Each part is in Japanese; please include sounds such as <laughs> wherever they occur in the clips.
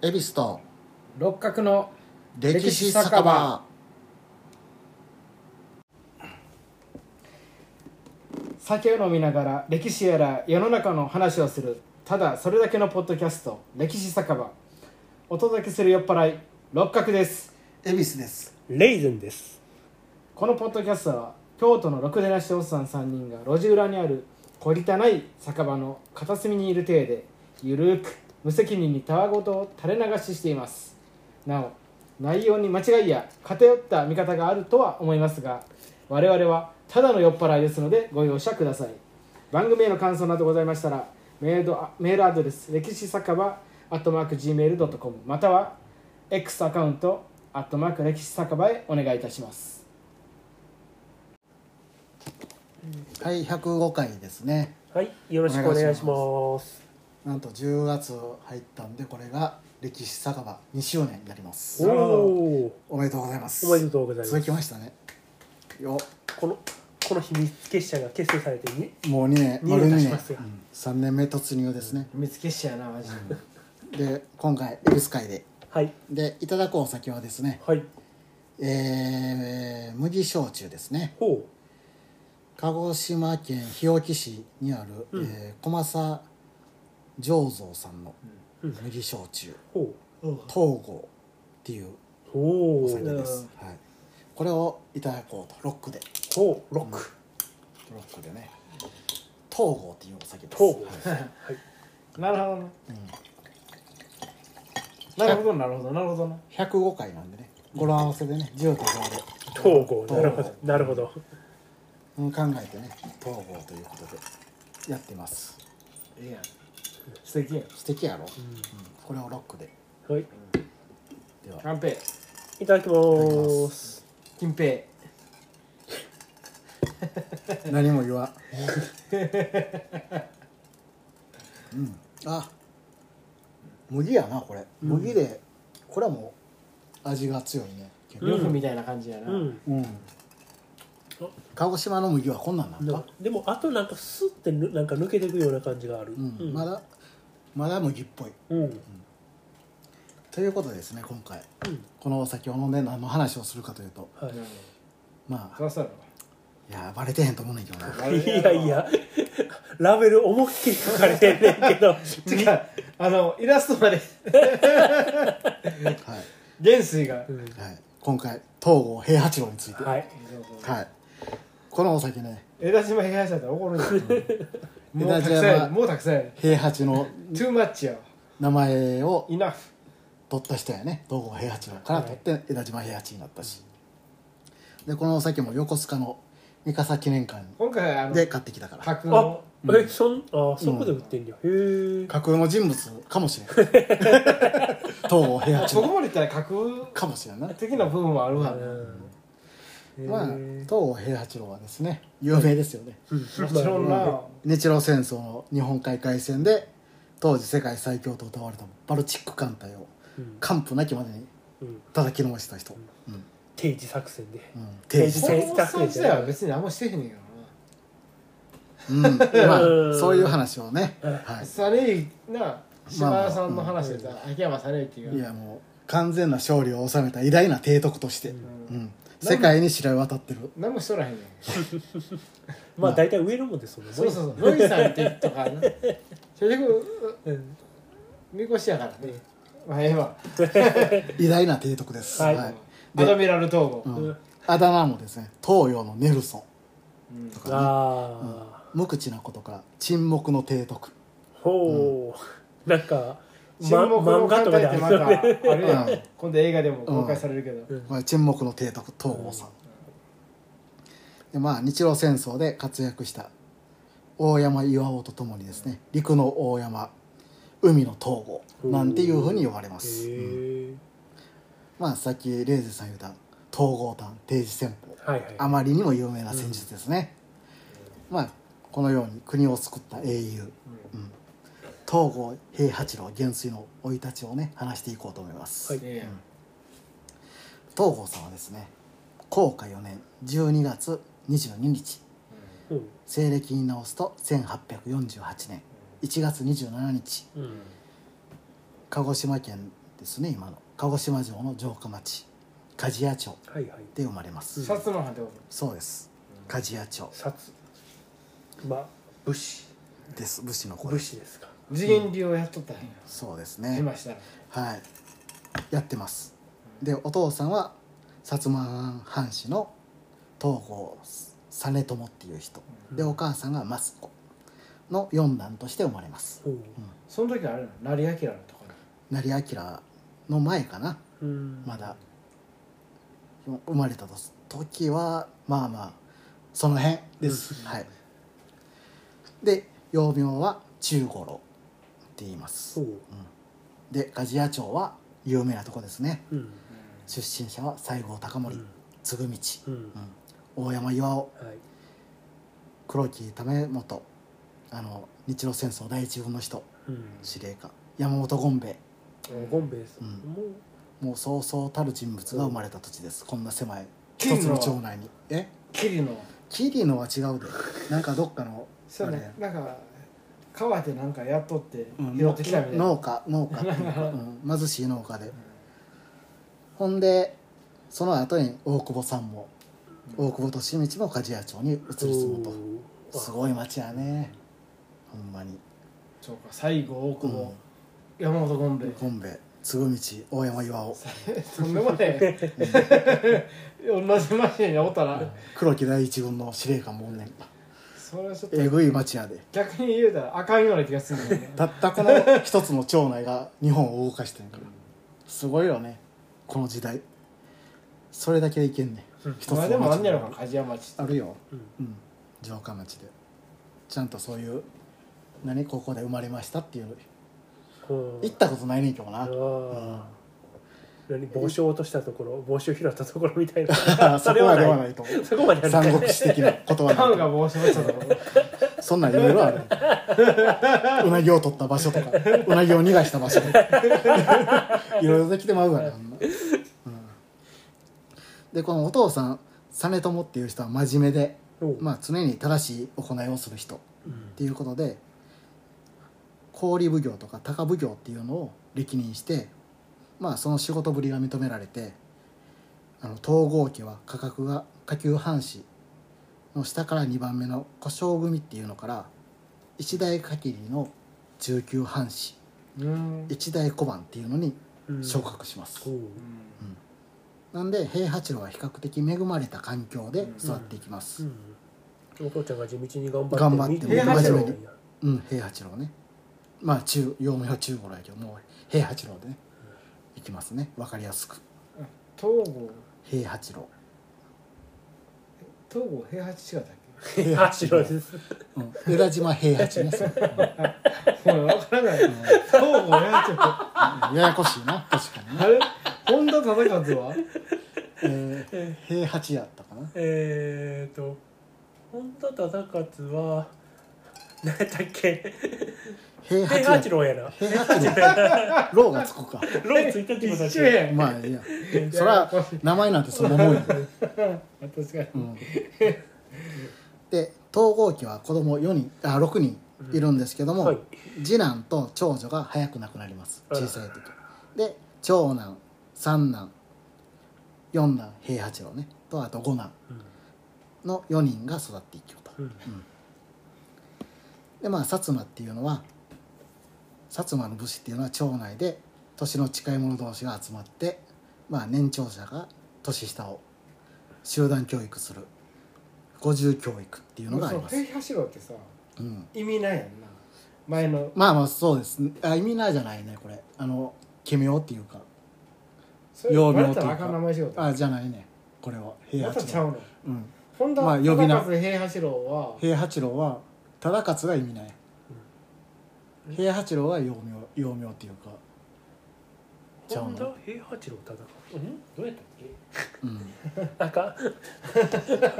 恵比寿と六角の歴史酒場。酒を飲みながら歴史やら世の中の話をするただそれだけのポッドキャスト歴史酒場。お届けする酔っ払い六角です。恵比寿です。レイズンです。このポッドキャストは京都のろくでなしおっさん3人が路地裏にある小汚い酒場の片隅にいる体でゆるーく無責任にたわごとを垂れ流ししています。なお内容に間違いや偏った見方があるとは思いますが我々はただの酔っ払いですのでご容赦ください。番組への感想などございましたらメールドメールアドレス歴史酒場アットマーク Gmail.com または X アカウントアットマーク歴史酒場へお願いいたします。はい105回ですね。はいよろしくお願いしますなんと10月入ったんでこれが歴史酒場2周年になります。おおおめでとうございます。おめでとうございます。続きましたね。よこのこの秘密結社が結成されてにもう2年二年丸2年、うん、3年目突入ですね。秘密結社やなマジで。で今回恵比寿会で。はい。でいただくお酒はですね。はい。えー、麦焼酎ですね。ほ鹿児島県日置市にある、うん。えー小政醸造さんのうん。麦焼酎。東郷っていうお酒です、はい、これをいただこうと。ロックで。ほう。ロック。ロックでね。東郷っていうお酒です。東郷。ですはい。<laughs> はい。なるほどなうん。なるほどなるほど。なるほどな105回なんでね。語呂合わせでね。10と5で。東郷。なるほど。なるほど。うん。考えてね。東郷ということでやってます。いいやん素敵やん。素敵やろ、うん。これをロックで。はい。では。乾杯いただきます。金平。<laughs> 何も言わん。<laughs> うん。あ麦やなこれ。麦で、これはもう味が強いね。呂布みたいな感じやな、うん。うん。鹿児島の麦はこんなんなんか？なでもあとなんかスッてぬなんか抜けていくような感じがある。うん。まだまだ麦っぽい。うん。ということでですね今回。うん。このお酒を飲んで何の話をするかというと。はい。うんまあいやバレてへんと思うねんけどな。<laughs> いやいや。ラベル思いっきり書かれてんねんけど。<laughs> 違う。あのイラストまで。<laughs> はい、元帥が、うんはい、今回東郷平八郎について。は、はい。い、このお酒ね。枝島平八だったら怒るんやもうたくさんやもうたくさんや。平八のトゥーマッチや名前をイナフ取った人やね。東郷平八郎から取って枝島平八になったし、でこのお酒も横須賀の三笠記念館今回あので買ってきたから。架空の。あえそんあそこで売ってんだよへえ架空の人物かもしれん。<laughs> 東郷平八そこ郎まで言ったら架空かもしれんな。的な部分もあるわな、まあ東郷平八郎はですね有名ですよね。もちろんな、日露戦争の日本海海戦で当時世界最強と謳われたバルチック艦隊をうん。完膚なきまでにうん。叩きのめした人、うん。定時作戦で。うん、定時定時戦そのその時代は別にあんましてへんねんけうん。まあうんそういう話をね、はサレイな島田さんの話でさ、秋山サレイっていう。い、いやもう完全な勝利を収めた偉大な帝徳として、ううんん世界に知れ渡ってる。何もしとらへんねん。<laughs> まあ大体上のもんですもんねそうそうそう。ノリさんってとかな。<laughs> 結局うん。みこしやからね。まあええわ、<laughs> 偉大な帝徳です、はい。アドミラル統合、うん。あだ名もですね。東洋のネルソ。ンうん。とかね。ああ無口なことから沈黙の帝徳ほう。なんか沈黙の艦隊ってまたあるよねるやん、うん今度映画でも公開されるけど、うん。これ沈黙の帝徳東郷さん、でまあ日露戦争で活躍した大山巌とともにですね陸の大山海の東郷なんていうふうに呼ばれます、へうん。えまあさっきレイゼさん言った東郷譚定時戦法。はいはい。あまりにも有名な戦術ですね、まあこのように国を救った英雄、うん東郷平八郎元帥の生い立ちをね話していこうと思います、はい。ええ。やん。東郷さんはですね甲賀4年12月22日うん。西暦に直すと1848年1月27日。うん。鹿児島県ですね今の。鹿児島城の城下町鍛冶屋町で生まれます、うん。薩摩藩ってこそうです。鍛冶屋町。薩まあ武士。です。武士の子武士ですか。と次元流をやっとったんや。そうですね。今した。らはい。やってます。でお父さんは薩摩藩士の東郷実朝っていう人。でお母さんが益子の四男として生まれます。ほう。その時はあれな成明のところ成明の前かな。うん。まだ。生まれた時はまあまあその辺です、うん。はい。で幼名は中五郎って言います。ほう。で鍛冶屋町は有名なとこですね。うん。出身者は西郷隆盛、うん。嗣道、大山巌はい。黒木為元あの日露戦争第一軍の人うん。司令官。山本権兵衛。ゴンベイさんうん。ももうそうそうたる人物が生まれた土地です。こんな狭い。一つの町内に。え？桐野桐野は違うで。なんかどっかのそうね。なんか川でなんかやっとってうん拾ってきたみたいな。農家農家っていうか、<laughs> うん、貧しい農家で。ほんでその後に大久保さんも大久保利通も鍛冶屋町に移り住むと。おすごい町やね。ほんまに。そうか西郷大久保、山本権兵衛。権兵衛嗣道大山巌 <laughs> とんでもねえ <laughs> 同じマシンにおったら。黒木第一軍の司令官もおんねんそれはちょっとえぐい町やで。逆に言うたらあかんような気がするんだよね。たったこの一つの町内が日本を動かしてんから。すごいよね。この時代。それだけでいけんね。うん。一つのまあでもあんねやろ町か梶山町って。あるよ。うん。うん。城下町で。ちゃんとそういう何ここで生まれましたっていう。行ったことないねんけどな。あうん。あ何帽子を落としたところ帽子を拾ったところみたいな。<laughs> そこまではないと。思うそこまで三国志的なことはタウンがない帽子持ってたとこそんなんいろいろある。うなぎを取った場所とかうなぎを逃がした場所とか。<laughs> いろいろできてまうからあんな、うん。でこのお父さん実朝っていう人は真面目で、まあ、常に正しい行いをする人っうん。ていうことで氷奉行とか高奉行っていうのを歴任してまあその仕事ぶりが認められてあの東郷家は価格が下級藩士の下から2番目の小姓組っていうのから一代限りの中級藩士うん。一代小判っていうのにうん。昇格します、おう。なんで平八郎は比較的恵まれた環境で育っていきます、うん。お父ちゃんが地道に頑張って頑張ってみ真面目に。うん、平八郎ね。まあ中幼名中五郎やけどもう平八郎でね。いきますね。わかりやすく。東郷。平八郎、東郷平八違ったっ平八郎です。うん、枝島平八ね。そうけもう分からない。東郷平八うんややこしいな。確かにね、あれ？本田忠勝は？えー、平八やったかな。えーと本田忠勝は何やったっけ？平平八八郎やな。平八郎。ローがつくか。ローついたってことだっけ一緒やん。まあいいや。それは名前なんてそんなもんや、確かに。うん、で東郷家は子供四人あ6人いるんですけども、はい。次男と長女が早く亡くなります。小さい時。で長男三男四男平八郎ね。とあと五男の4人が育っていくと、うん。でまあ薩摩っていうのは薩摩の武士っていうのは町内で年の近い者同士が集まってまあ年長者が年下を集団教育する。五重教育っていうのがあります、平八郎ってさうん、意味ないやんな。前のまあまあそうです。あ意味ないじゃないねこれ。あの奇妙っていうか。それ幼名というか。あじゃないね。これは。平八郎。まうん。本田まあ呼び名。平八郎は平八郎は忠勝が意味ない、平八郎は幼名幼名っていうかちゃう本田の平八郎忠勝うん？どうやったっけ？うん。<laughs> なんか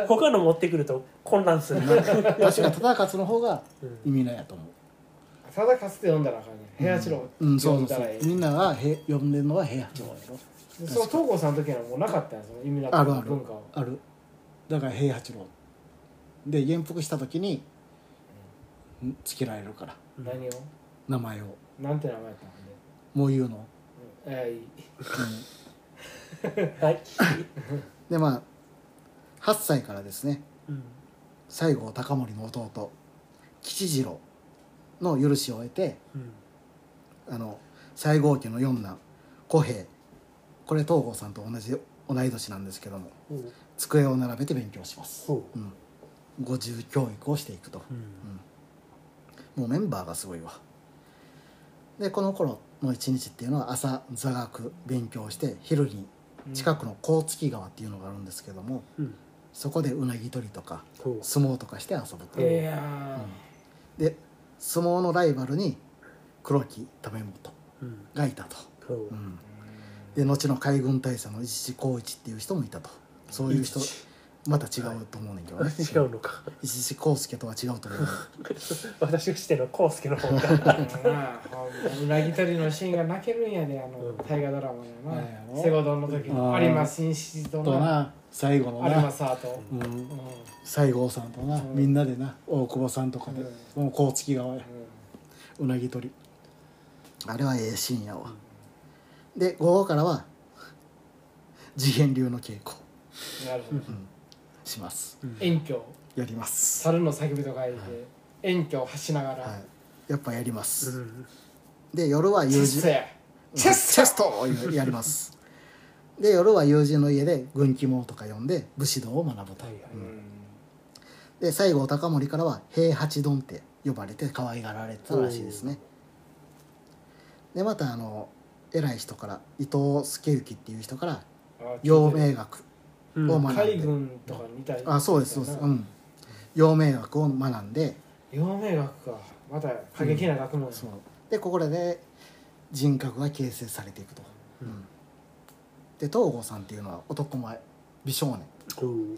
他の持ってくると混乱する。な、確か忠勝の方がうん。意味ないやと思う。忠勝って呼んだらあかんね平八郎うん。そうそうそう。みんながへ呼んでるのは平八郎やろ。でその東郷さんの時はもうなかったんやその意味なかったあるある。文化をある。だから平八郎。で元服した時にん。つけられるから。何を？名前を。なんて名前やったんでもう言うの？はいはい。<laughs> でまあ8歳からですね。うん。西郷隆盛の弟吉次郎の許しを得てうん。あの西郷家の四男小平。これ東郷さんと同じ同い年なんですけどもほう。机を並べて勉強します、ほう。ん、五重教育をしていくと。ううん。もうメンバーがすごいわでこの頃の一日っていうのは朝座学勉強して昼に近くの甲月川っていうのがあるんですけども、うん。そこでうなぎ取りとか相撲とかして遊ぶと、いやで相撲のライバルに黒木為元うんがいたと、ほう。うん。で後の海軍大佐の一光一っていう人もいたと。そういう人また違うと思うねんけどね。<laughs> 違うのか。一時康介とは違うと思う <laughs> 私がしての康介の方がうなぎ取りのシーンが泣けるんやであのうん。大河ドラマな。んやなセゴドンの時あのー有馬紳士とな。とな最後の有馬な、サーと。うん。うん。西郷さんとな、うん。みんなでな。大久保さんとかで、もう甲月川や。うなぎ取り。あれはええシーンやわ、で午後からは次元流の稽古。なるほどします。遠距やります、猿の叫びと書いて遠距を発しながら。はい、やっぱやります、うん。で夜はチ友人。ェストや。チェスチェストをやります。<laughs> で夜は友人の家で軍記網とか読んで武士道を学ぶと、で西郷隆盛からは平八丼って呼ばれて可愛がられてたらしいですね。でまたあの偉い人から伊藤助之っていう人から陽明学。うんを学ん。で、海軍とかみたいあそうですそうです。うん。陽明学を学んで。陽明学か。また過激な学問や。そう。でここらで人格が形成されていくと、うん。で東郷さんっていうのは男前美少年。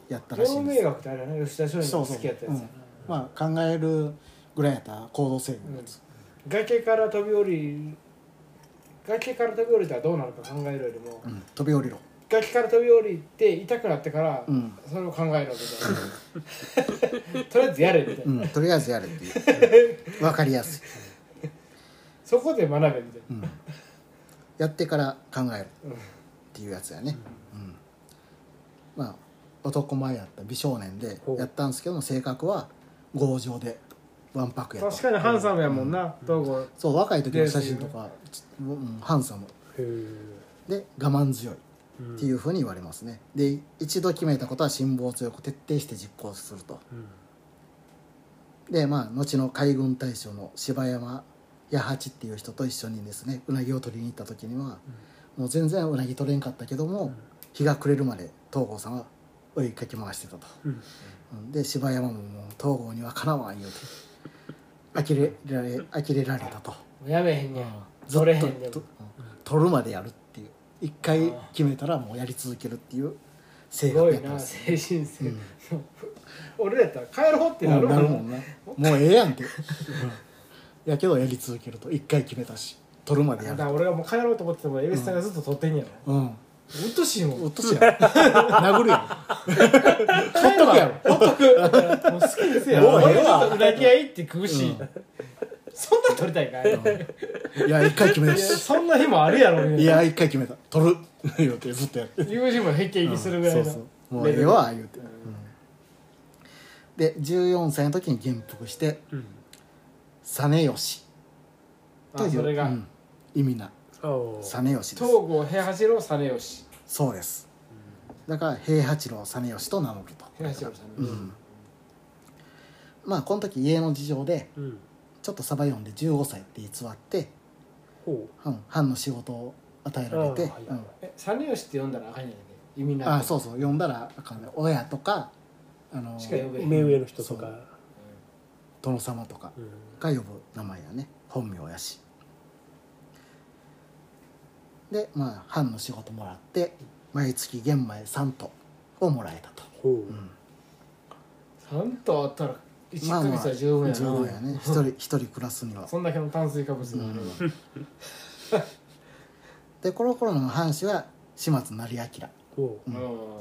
やったらしい陽んです。明学ってあれやな。吉田松陰が好きやったやつやな。まあ考えるぐらいやったら行動制御のやつ、崖から飛び降り崖から飛び降りたらどうなるか考えるよりもうん。飛び降りろ崖から飛び降りて痛くなってからうん、それを考えろみたいな。<laughs> とりあえずやれみたいな、うん、とりあえずやれっていう。<laughs> 分かりやすい、そこで学べみたいうん、やってから考える。っていうやつやね、うん。まあ男前やった美少年でほう。やったんですけども性格は強情でわんぱくやった。確かにハンサムやもんな東郷。そう若い時の写真とか、うん、ハンサム。へえで我慢強い。うんっていうふうに言われますね。で一度決めたことは辛抱強く徹底して実行すると。うん。でまあ後の海軍大将の柴山弥八っていう人と一緒にですねうなぎを取りに行った時には、もう全然うなぎ取れんかったけども、日が暮れるまで東郷さんは追いかけ回してたと、うん。うん。で柴山ももう東郷にはかなわん言うて呆れられ呆れられたと、やめへんねん。取れへんねん。と取るまでやるって一回決めたらもうやり続けるっていう性すごいな格やったんです精神性、<laughs> 俺らやったら帰ろうってなうんるもんなるもんな。もうええやんって、うん。やけどやり続けると一回決めたし取るまでやる。だから俺がもう帰ろうと思ってても蛭子さんがずっと取ってんやろ。うん。うっとしいもん。落としや <laughs> 殴るや <laughs> とくやろ。ほっとく。もう好きですよ。もうええわ。うなぎ屋行って食うし、そんな取りたいかい、いや一回決めた。そんな日もあるやろいや一回決めた。取る。言うてずっとやって友人もするぐらいの、そうそう。もうええわ言うて、うん。で14歳の時に元服してうん。実吉といううん意味な。実吉です。東郷平八郎実吉そうです。だから平八郎実吉と名乗ると、平八郎さん、うん、まあこの時家の事情でうん。ちょっとサバ読んで15歳って偽って、ほう。ん、藩の仕事を与えられて、はい。うん。え実吉って呼んだらあかんやんね意味なあそうそう。呼んだらあかんね親とかあのしか呼べ目上の人とか。殿様とかうん。が呼ぶ名前やね。本名やし。でまあ藩の仕事もらって毎月玄米3斗をもらえたと、ほう。うん。3とあったら1まあは十分やな、十分やね。一人一人暮らすには。そんだけの炭水化物があれば、<laughs> でこの頃の藩士は島津成明。ほう。うん。うん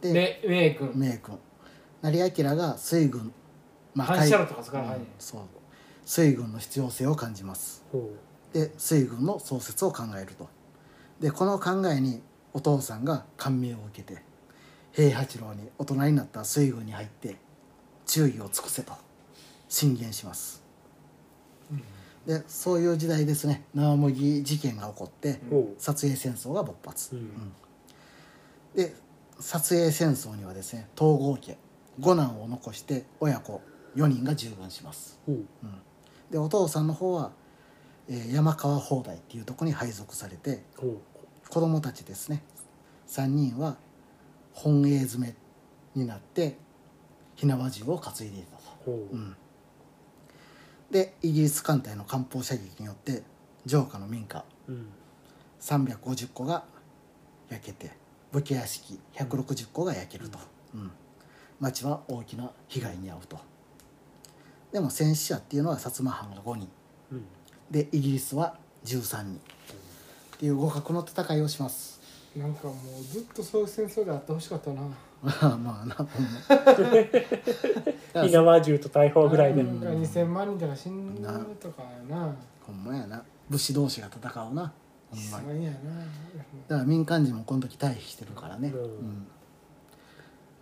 でね名君名君成明が水軍ま反射炉とか使わない。ねうんそう。水軍の必要性を感じます。ほで水軍の創設を考えると。でこの考えにお父さんが感銘を受けて平八郎に大人になった水軍に入って注意を尽くせと。進言します。でそういう時代ですね。生麦事件が起こって撮影戦争が勃発、うん。で撮影戦争にはですね東郷家五男を残して親子4人が従軍します。おう。でお父さんの方は、えー山川砲台っていうところに配属されて子供たちですね。3人は本営詰めになって火縄銃を担いでいたと、おう。うん、でイギリス艦隊の艦砲射撃によって城下の民家うん。350個が焼けて武家屋敷160個が焼けると、うん、町は大きな被害に遭うと。でも戦死者っていうのは薩摩藩が5人。うん。でイギリスは13人。っていう互角の戦いをします。なんかもうずっとそういう戦争であってほしかったなまあな。ほんま火縄銃と大砲ぐらいで。なん。か2000万人とか死ぬとかやなほんまやな。武士同士が戦うな。ほんまに。やな。だから民間人もこの時退避してるからね、うん。うん。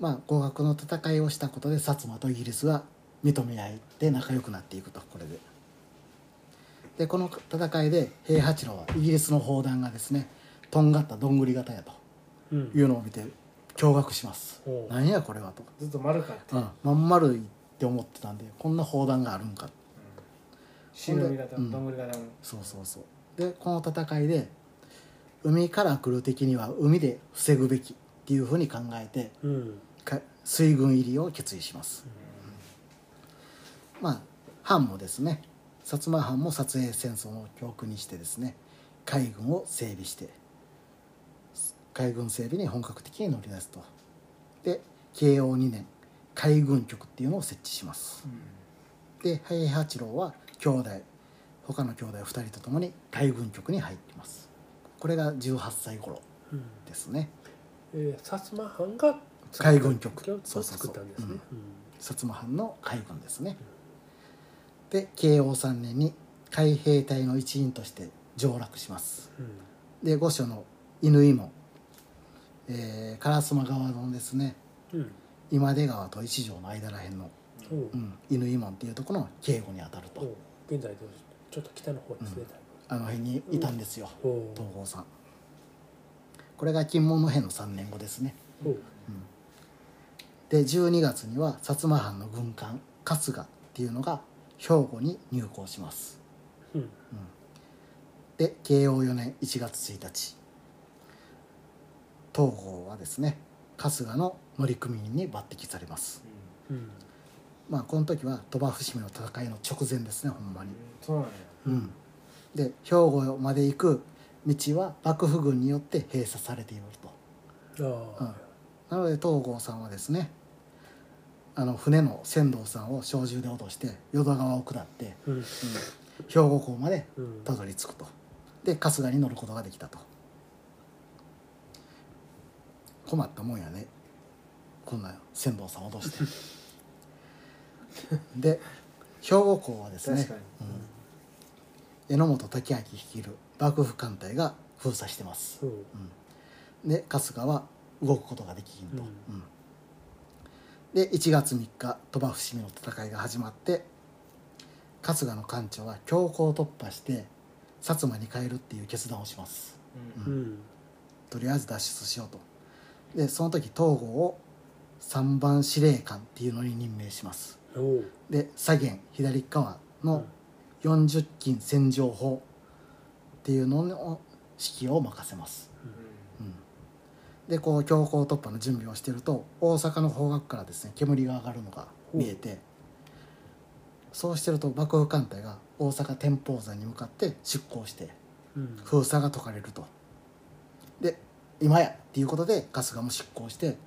まあ合格の戦いをしたことで薩摩とイギリスは認め合いで仲良くなっていくとこれで。でこの戦いで平八郎はイギリスの砲弾がですねとんがったどんぐり型やとうん。いうのを見て驚愕します。何やこれはと、ずっと丸かって。うん、まん丸いって思ってたんでこんな砲弾があるんか。忍び型うんどんぐり型もそうそうそう。でこの戦いで海から来る敵には海で防ぐべきっていうふうに考えてうん。か水軍入りを決意します、まあ藩もですね薩摩藩も撮影戦争の教訓にしてですね海軍を整備して海軍整備に本格的に乗り出すと。で慶応2年海軍局っていうのを設置します。で平八郎は兄弟他の兄弟2人と共に海軍局に入っています。これが18歳頃うんですね。えー薩摩藩が海軍局。をそうそうそう。作ったん。ですね薩摩藩の海軍ですね。で慶応3年に海兵隊の一員として上洛します。うん。で御所の乾門、えー、烏丸川のですねうん。今出川と一条の間らへんの、おう。うん、乾門っていうところの警護に当たると。現在でちょっと北の方ですねあの辺にいたんですよ、東郷さん。これが金門の変の3年後ですね。で12月には薩摩藩の軍艦春日っていうのが兵庫に入港します。うん。で慶応4年1月1日東郷はですね春日の乗組員に抜擢されます。うん。まあこの時は鳥羽伏見の戦いの直前ですねほんまに。そうなんや。うん。で兵庫まで行く道は幕府軍によって閉鎖されていると。ああ。なので東郷さんはですねあの船の船頭さんを小銃で落として淀川を下って、うんうん。兵庫港までうん。たどり着くと。で春日に乗ることができたと困ったもんやね。こんな船頭さん落として。<laughs> で兵庫港はですねうん。榎本武明率いる幕府艦隊が封鎖してます。う。ん。で春日は動くことができひんと、うん。うん。で1月3日鳥羽伏見の戦いが始まって春日の艦長は強行突破して薩摩に帰るっていう決断をします。うん。うん。とりあえず脱出しようとでその時東郷を3番司令官っていうのに任命します。で左舷左側の40金戦場法っていうのの指揮を任せます。でこう強行突破の準備をしてると大阪の方角からですね煙が上がるのが見えてそうしてると幕府艦隊が大阪天保山に向かって出港してうん。封鎖が解かれると。で今やっていうことで春日も出港して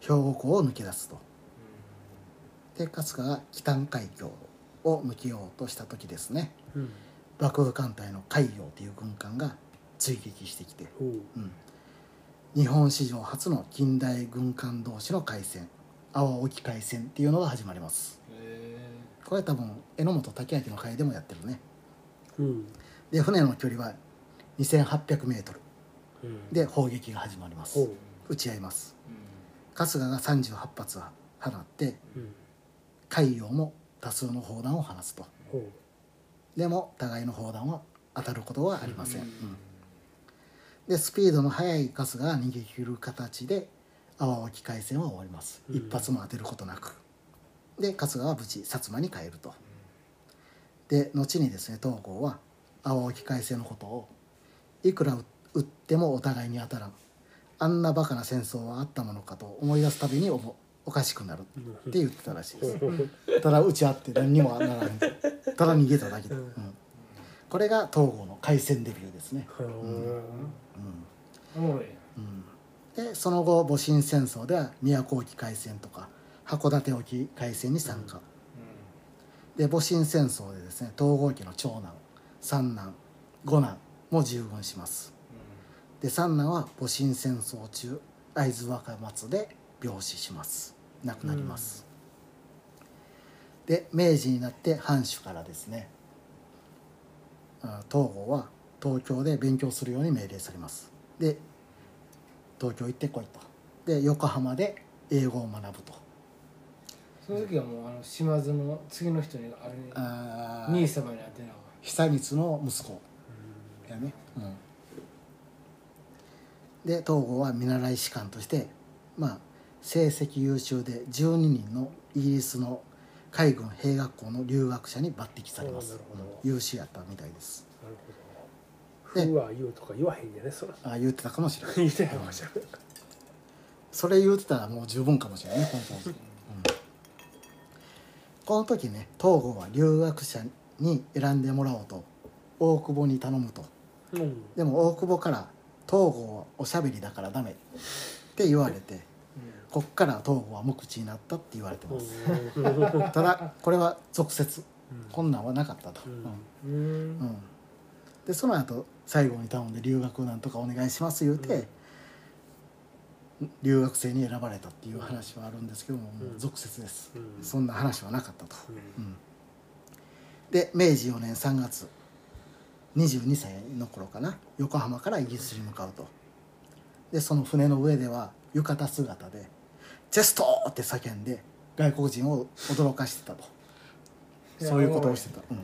兵庫港を抜け出すと。で春日が北海峡を抜けようとした時ですね。うん。幕府艦隊の海洋という軍艦が追撃してきて。おう。うん。日本史上初の近代軍艦同士の海戦。阿波沖海戦っていうのが始まります。へこれ多分榎本武明の回でもやってるね。うん。で船の距離は 2800m ーうんで砲撃が始まります。撃ち合います。春日が38発放ってうん。海洋も多数の砲弾を放つと。でも互いの砲弾は当たることはありません、うん。うん。でスピードの速い春日が逃げ切る形で阿波沖海戦は終わります、うん。一発も当てることなく。で春日は無事薩摩に帰ると。で後にですね東郷は阿波沖海戦のことをいくら撃ってもお互いに当たらん。あんなバカな戦争はあったものかと思い出すたびにおもおかしくなるって言ってたらしいです。ただ打ち合って何にもならない。ただ逃げただけだ、うん。うん。これが東郷の海戦デビューですね、ほうおもろい。うん、でその後戊辰戦争では宮古沖海戦とか函館沖海戦に参加、で戊辰戦争でですね東郷家の長男三男五男も従軍しますで三男は戊辰戦争中会津若松で病死します。亡くなります、で明治になって藩主からですねあ東郷は東京で勉強するように命令されます。で東京行ってこいと。で横浜で英語を学ぶと。その時はもうあの島津の次の人にあれあ兄様に当てな久光の息子。やね、うん、で東郷は見習い士官としてまあ成績優秀で12人のイギリスの海軍兵学校の留学者に抜擢されます、優秀やったみたいです。なるほど「ふ」は言うとか言わへんねねそら。ああ言ってたかもしれない <laughs> 言ってへんかもしれないそれ言うてたらもう十分かもしれないねこの当時、うん。この時ね東郷は留学者に選んでもらおうと大久保に頼むと。うん。でも大久保から「東郷はおしゃべりだからダメ」って言われてこっから東郷は無口になったって言われてます。うん。ただこれは俗説こんなんはなかったと、うん。うん。うん。うん。うんでその後最後に頼んで留学なんとかお願いします言うて、留学生に選ばれたっていう話はあるんですけども、もう俗説です、うん。そんな話はなかったと、うん。うん。で明治4年3月22歳の頃かな。横浜からイギリスに向かうと。でその船の上では浴衣姿で「チェスト!」って叫んで外国人を驚かしてたと。そういうことをしてた、うん。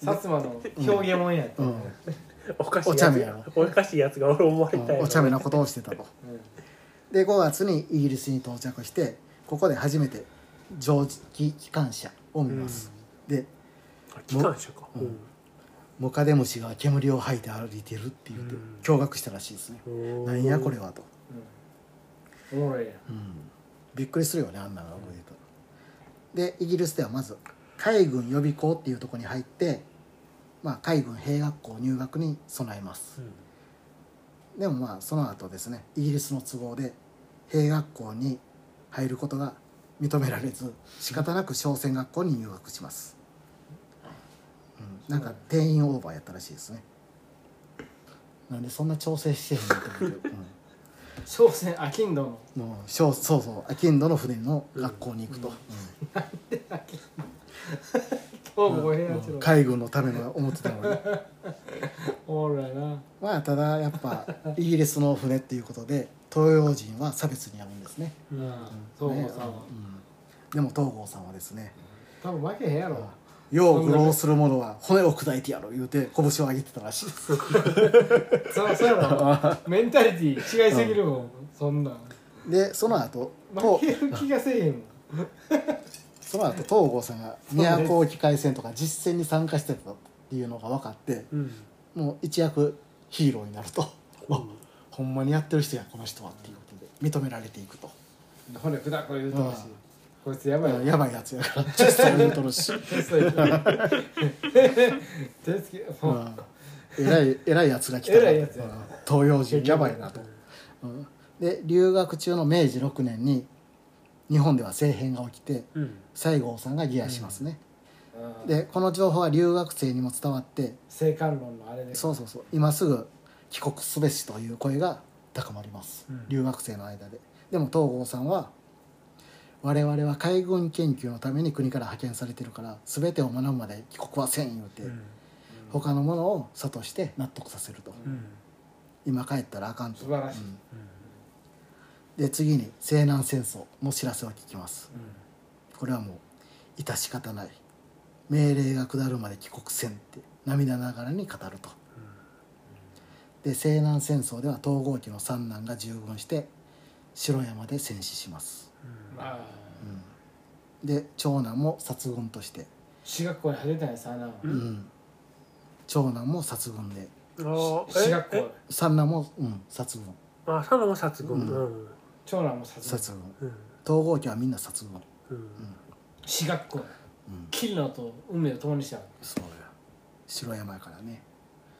薩摩の表現もんやった、うん。<laughs> おかしいやつ。お茶目やろ。おかしいやつが俺思われたやろ。お茶目なことをしてたと。で5月にイギリスに到着してここで初めて蒸気機関車を見ます、であ機関車か。うん。ムカデムシが煙を吐いて歩いてるって言ってうん驚愕したらしいですね、うんなんやこれはと、うんびっくりするよねあんなのが動いてたらでイギリスではまず海軍予備校っていうところに入って、まあ、海軍兵学校入学に備えますうんでもまあその後ですねイギリスの都合で兵学校に入ることが認められず仕方なく商船学校に入学します、うん、なんか定員オーバーやったらしいですね。なんでそんな調整してへんのと思って、商船アキンドの。うん、もう商そうそうアキンドの船の学校に行くと、うん。平八郎海軍の。ための思ってたのに。おもろいな。まあただやっぱイギリスの船っていうことで東洋人は差別に遭うんですね。うん。ね東郷さんは。うん。でも東郷さんはですね。多分負けへんやろよう愚弄する者は骨を砕いてやろう言うて拳を上げてたらしい。で <laughs> すそうそうやろ。<laughs> メンタリティー違いすぎるもん。そんなん。でその後負とける気がせえへんもん。<laughs> その後東郷さんが宮古沖海戦とか実戦に参加してたっていうのが分かってうん。もう一躍ヒーローになると、あほんまにやってる人やこの人はっていうことで認められていくと、骨砕こ言うとるしこいつやばいよやばいやつやから。チェストもるし、テスト行く手つきう、もうん。偉い偉いやつが来たら東洋人やばいなと、うん。で留学中の明治6年に日本では政変が起きてうん。西郷さんがギアしますね、うん。でこの情報は留学生にも伝わって論のあれで。そうそうそう。今すぐ帰国すべしという声が高まります、うん。留学生の間で。でも東郷さんは我々は海軍研究のために国から派遣されてるから全てを学ぶまで帰国はせん言うて、うん。他のものを諭して納得させると。うん。今帰ったらあかんと。素晴らしい。うん。で次に西南戦争の知らせを聞きます。これはもう致し方ない命令が下るまで帰国せんって涙ながらに語ると。で西南戦争では東郷家の三男が従軍して城山で戦死します、まあ。うん、で長男も殺軍として、私学校に入れたんやさなうん、長男も殺軍で。あー私学校。え？三男も、うん、殺軍えあサナも殺軍うん。うん。長男も殺人殺軍うん。東郷家はみんな殺軍うん。私学校。やうん。キルノと運命を共にしたそうや。城山やからね。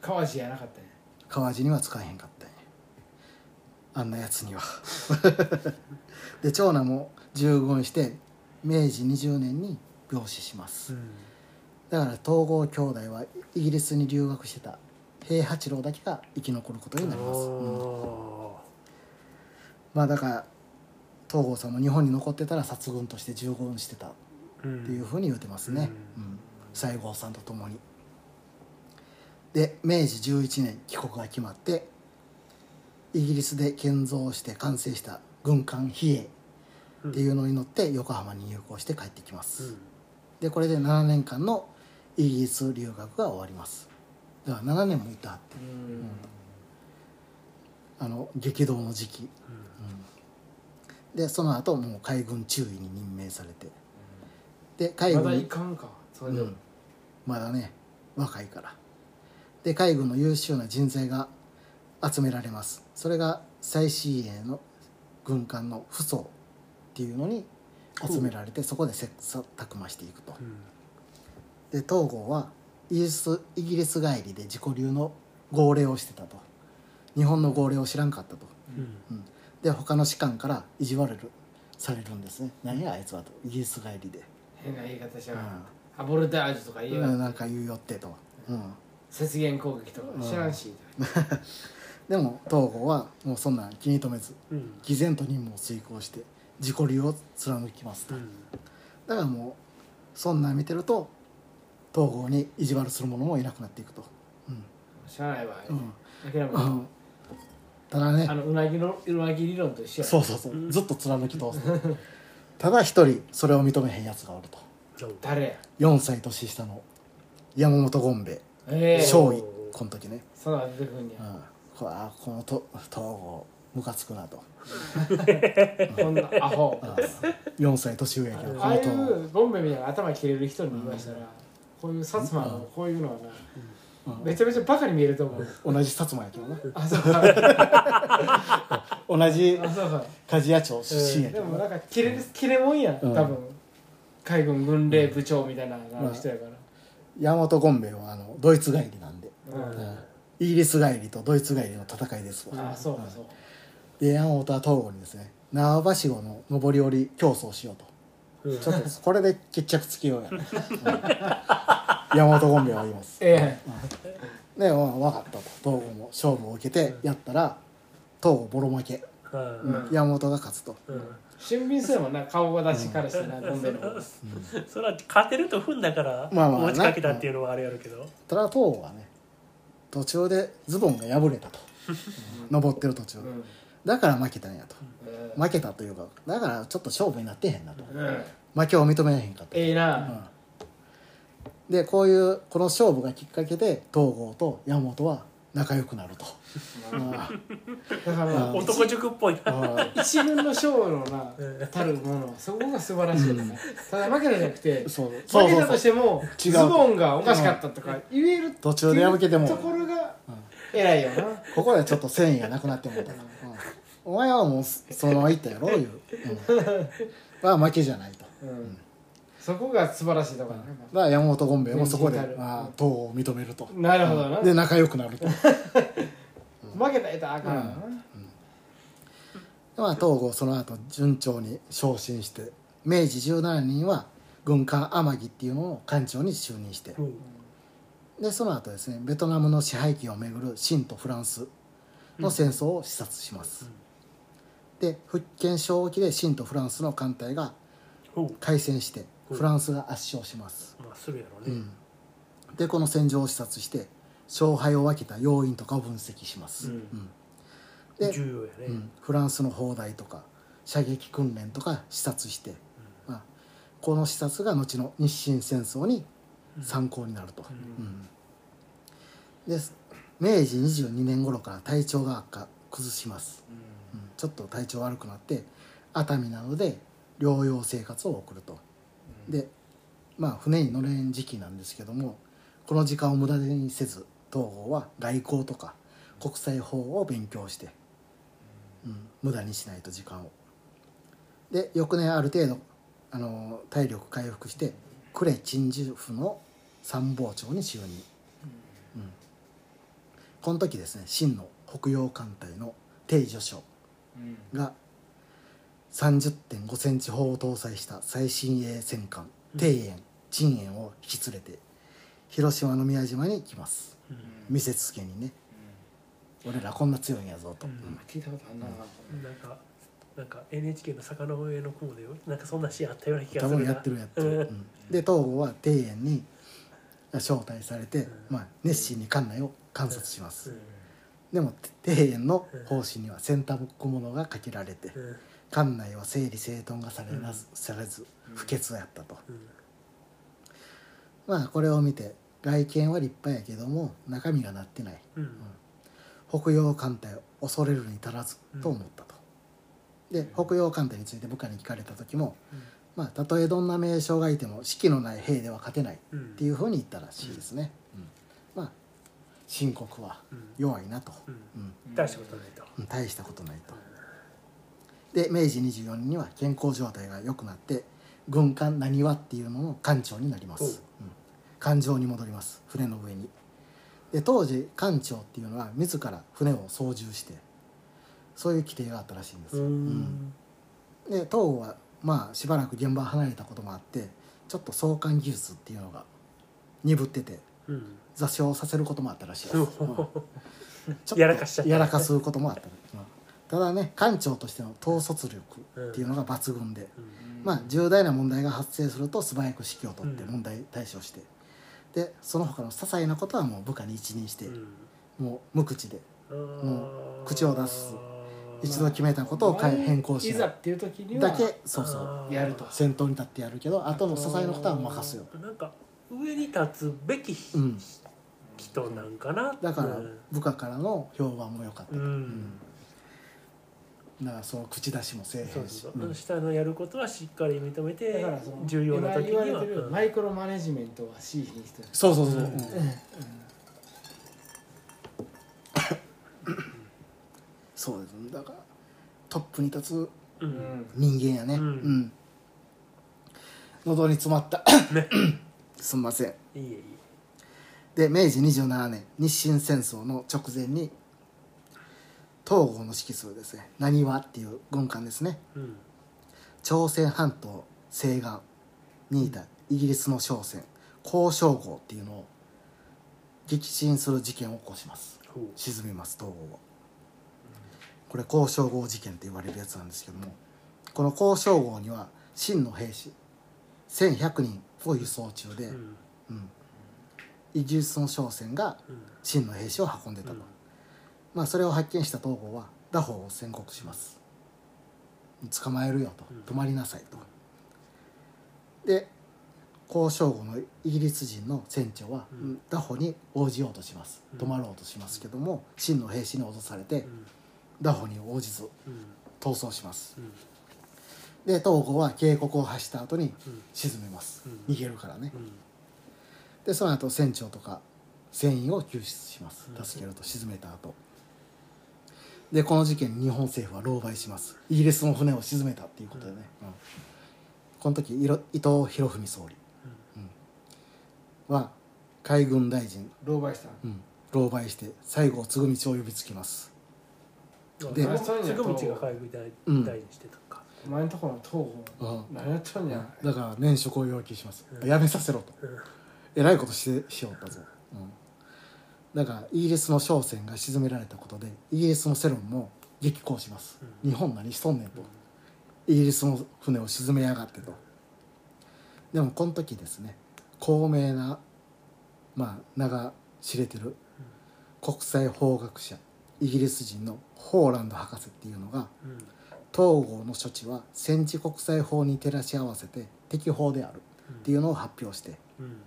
川路やなかったね川路には使えへんかったんや。あんなやつには。<laughs> で長男も従軍して明治20年に病死します。だから東郷兄弟はイギリスに留学してた平八郎だけが生き残ることになります、うん。まあだから東郷さんも日本に残ってたら殺軍として従軍してたっていうふうに言ってますね、うん。西郷さんと共に。で明治11年帰国が決まってイギリスで建造して完成した軍艦比叡っていうのに乗って横浜に入港して帰ってきます、でこれで7年間のイギリス留学が終わります。だから7年もいたって。うん。あの激動の時期、でその後もう海軍中尉に任命されて。で海ま軍だいかんか。それでも。うん。まだね若いから。で海軍の優秀な人材が集められます。それが最新鋭の軍艦の扶桑っていうのに集められてそこで切磋琢磨していくと。で東郷はイギリスイギリス帰りで自己流の号令をしてたと。日本の号令を知らんかったと、うん、で他の士官から意地悪るされるんですね。何やあいつはと。イギリス帰りで、変な言い方しちゃううん。アボルタージュとか言えばうんなんか言うよってと、うん、雪原攻撃とか知らんし。<laughs> でも東郷はもうそんなん気に留めずうん。毅然と任務を遂行して自己流を貫きますと。だからもうそんなん見てると東郷に意地悪する者もいなくなっていくと、うん。知らないわうん。諦めたうん、ただね。あのうなぎのうなぎ理論と一緒や。そうそうそう。ずっと貫き通すただ一人それを認めへんやつがおると。誰や？4歳年下の山本権兵衛。ええ少尉。この時ね、そんなの出てくんうん。や、これあこのと東郷ムカつくなとこんなアホ。4歳年上やけど。こああいうボンベみたいな頭切れる人に言いましたら、こういう薩摩のこういうのはな、めちゃめちゃバカに見えると思う、同じ薩摩やけどな。あそうか。<laughs> 同じ鍛冶屋町出身やけでもどななんか切れ切れもんや多分。海軍軍令部長みたいなな人やから、山本権兵衛はあのドイツ帰りなんで、イギリス帰りとドイツ帰りの戦いですわ、あそうかそうかで山本は東郷にですね縄ばしごの上り下り競争しようと。ちょっとこれで決着つけようや、うん。山本権兵衛は言います。えで、まあ、分かったと。東郷も勝負を受けてやったら東郷ボロ負け、うん。山本が勝つと。うん。え俊敏そうやもんな顔が出しからしてな、ボンベのそれは勝てると踏んだからまあまあ持ちかけたっていうのはあれやるけど。ただ東郷はね途中でズボンが破れたと、<laughs> 登ってる途中で、うんだから負けたんやと。え負けたというかだからちょっと勝負になってへんなと。負けを認めへんかったええな、でこういうこの勝負がきっかけで東郷と山本は仲良くなると。あだからうん。男塾っぽい一軍の勝負のなたるもの。そこが素晴らしいよね、ただ負けたじゃなくてそう負けたとしてもズボンがおかしかったとか言える途中で破けても。ところが偉いよな。ここでちょっと繊維がなくなってもうた、うんお前はもうそのままいったやろいう、うん、は負けじゃないと。うん。そこが素晴らしいところだだから山本権兵衛もそこでああ東郷を認めると。なるほどな。で仲良くなると。<laughs> 負けたらえたらあかんよな。まあ、東郷その後順調に昇進して明治17年は軍艦天城っていうのを艦長に就任して。うん。でその後ですねベトナムの支配権をめぐる清とフランスの戦争を視察します、で福建省沖で清とフランスの艦隊が開戦してフランスが圧勝します、まあするやろうね。うん、でこの戦場を視察して勝敗を分けた要因とかを分析します、うん。うん。で、重要やね、うん。フランスの砲台とか射撃訓練とか視察して、まあ、この視察が後の日清戦争に参考になると、うん。で明治22年頃から体調が悪化崩します、うんちょっと体調悪くなって熱海などで療養生活を送ると、でまあ船に乗れん時期なんですけどもこの時間を無駄にせず東郷は外交とか国際法を勉強して、うん、無駄にしないと時間を。で翌年ある程度あの体力回復して呉鎮守府の参謀長に就任、うん。この時ですね清の北洋艦隊の定助将うんが30.5センチ砲を搭載した最新鋭戦艦庭園陳園を引き連れて広島の宮島に来ます。うん。見せつけにね俺らこんな強いんやぞと、うん。うん。聞いたことあんな。なんかなんか NHK の坂の上の雲でなんかそんなシーンあったような気がするな。多分やってるやってる、うん。うん。で東郷は庭園に招待されて、まあ、熱心に館内を観察します、うんでも庭園の方針には洗濯物がかけられてうん。館内は整理整頓がされなず、されず不潔やったと、うん。まあこれを見て外見は立派やけども中身がなってない。うん。北洋艦隊を恐れるに足らずと思ったと、で北洋艦隊について部下に聞かれた時も、まあたとえどんな名将がいても士気のない兵では勝てないうんっていうふうに言ったらしいですね、うんまあ秦国はうん。弱いなと、大したことないと。うん。大したことないと。で明治24年には健康状態が良くなって軍艦なにわっていうのの艦長になります、う。ん。艦上に戻ります。船の上に。で当時艦長っていうのは自ら船を操縦してそういう規定があったらしいんですよ、ううん。ん。で東郷はまあしばらく現場離れたこともあってちょっと相関技術っていうのが鈍っててうん座礁させることもあったらしいです、うん。やらかしちゃった。やらかすこともあった、うん。ただね艦長としての統率力っていうのが抜群で、うん。まあ重大な問題が発生すると素早く指揮を取ってうん。問題対処して、でその他の些細なことはもう部下に一任して、うん。もう無口でもう口を出す。一度決めたことを変更しない。っていう時にはだけそうそうやると。先頭に立ってやるけど後の些細なことは任すよ。なんか上に立つべきうん人なんかなだからうん。部下からの評判も良かった、うん。だからその口出しもせえへんし。そうそうう。ん。下のやることはしっかり認めてだからその重要な時には。マイクロマネジメントはしいひん人そうそうそう、うん。うんそうです。だからトップに立つ人間やね。ううん。ん、喉に詰まった。ね。<coughs> すんません。いいえいいで明治27年日清戦争の直前に東郷の指揮するですね「なにわ」っていう軍艦ですね。えうん。朝鮮半島西岸にいたイギリスの商船交渉号っていうのを撃沈する事件を起こします。沈みます東郷は。これ交渉号事件って言われるやつなんですけどもこの交渉号には清の兵士1100人を輸送中で、うん。うんイギリスの商船がうん清の兵士を運んでたと、うん。まあそれを発見した東郷は打法を宣告します。捕まえるよと。うん。泊まりなさいと。で交渉後のイギリス人の船長はうん。打法に応じようとします。うん。泊まろうとしますけども清の兵士に脅されてうん。打法に応じずうん。逃走します。うん。で東郷は警告を発した後にうん。沈めます。うん。逃げるからね。うんでその後船長とか船員を救出します。うん。助けると沈めた後。でこの事件に日本政府は狼狽します。イギリスの船を沈めたっていうことでね、うん。この時伊藤博文総理、うん。は海軍大臣、狼狽したうん、狼狽して西郷継道を呼びつけます。う？んであそういうのが海軍大うん。大にしてたか。お前んとこの東うん。郷何やっとんや？だから免職を要求します、うん。やめさせろと。うんえらいことしてしよったぞ、うん、だからイギリスの商船が沈められたことでイギリスの世論も激高します、うん。日本何しとんねんと、イギリスの船を沈めやがってと。でもこの時ですね高名なまあ名が知れてる国際法学者イギリス人のホーランド博士っていうのがうん。統合の処置は戦時国際法に照らし合わせて適法であるっていうのを発表してうん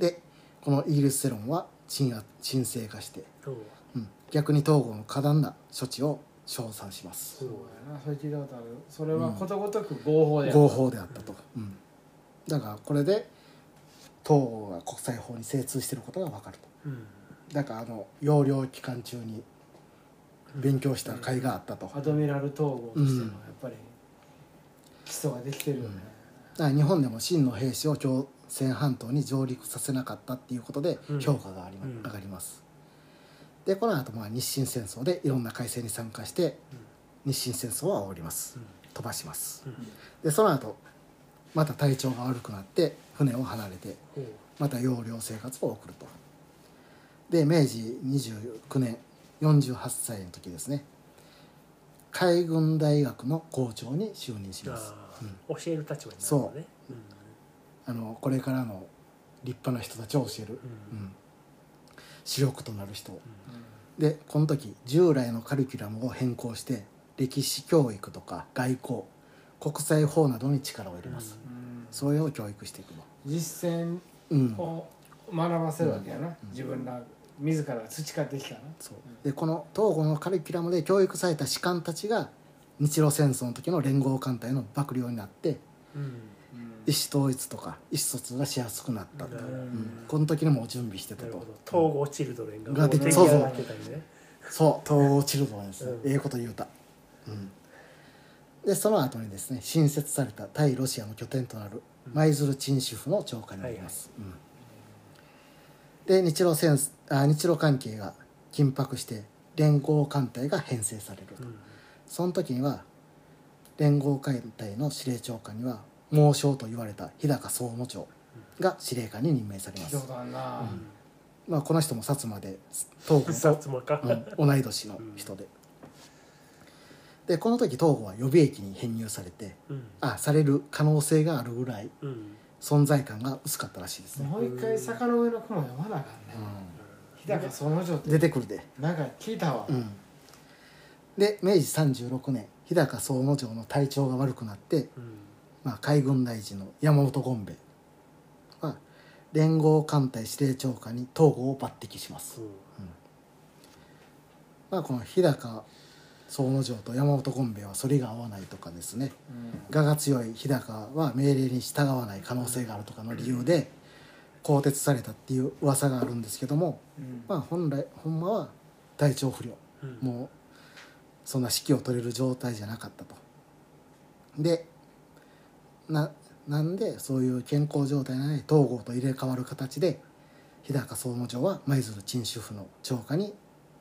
でこのイギリス世論は鎮圧鎮静化して、そう。うん、逆に統合の過断な処置を称賛します。そうやな。それ聞いたことある。それはことごとく合法である合法であったと、うん、だからこれで統合が国際法に精通していることが分かると。うん。だからあの養領期間中に勉強した甲斐があったと、アドミラル統合としてのやっぱり基礎ができてるよね、だから日本でも真の兵士を朝鮮半島に上陸させなかったっていうことでうん。評価があり、うん。上がります。でこの後まあ日清戦争でいろんな改正に参加して日清戦争は終わります。うん。飛ばします。うん。でその後また体調が悪くなって船を離れてまた養領生活を送ると。で明治29年48歳の時ですね。海軍大学の校長に就任します。あー。教える立場になるそのねあのこれからの立派な人たちを教える、うん。うん。主力となる人。でこの時従来のカリキュラムを変更して歴史教育とか外交国際法などに力を入れます、うん。それを教育していくの。実践うん。を学ばせるわけやな、自分ら自らが培ってきたなそう。でこの東郷のカリキュラムで教育された士官たちが日露戦争の時の連合艦隊の幕僚になってうん意思統一とか意思疎通がしやすくなったと、うん。うん。この時にもう準備してたと。ど。統合チルドレンがが出来そうそう。そう統合チルドレンです、うん。ええこと言うた、うん、でその後にですね新設された対ロシアの拠点となる舞鶴鎮守府の長官になります、うん。で日露戦あ日露関係が緊迫して連合艦隊が編成されると、うん。その時には連合艦隊の司令長官には猛将と言われた日高総務長が司令官に任命されます。聞いた、ことあるな、まあ、この人も薩摩で東 <laughs> 薩郷とうん同い年の人で、でこの時東郷は予備役に編入されてうん。あされる可能性があるぐらいうん。存在感が薄かったらしいですね、もう一回坂の上の雲読まなあかんね、日高その女って出てくるで、なんか聞いたわ、うん、で明治36年日高総務長の体調が悪くなって、うんまあ、海軍大臣の山本権兵衛は連合艦隊司令長官に東郷を抜擢します、まあ、この日高総務長と山本権兵衛は反りが合わないとかですね。我が強い日高は命令に従わない可能性があるとかの理由で更迭されたっていう噂があるんですけども、うん。まあ、本来ほんまは体調不良。うん。もうそんな指揮を取れる状態じゃなかったと。でななんでそういう健康状態のない東郷と入れ替わる形で日高総務長は舞鶴鎮守府の長官に